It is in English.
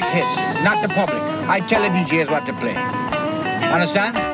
select hits, not the public. I tell the DJs what to play. Understand?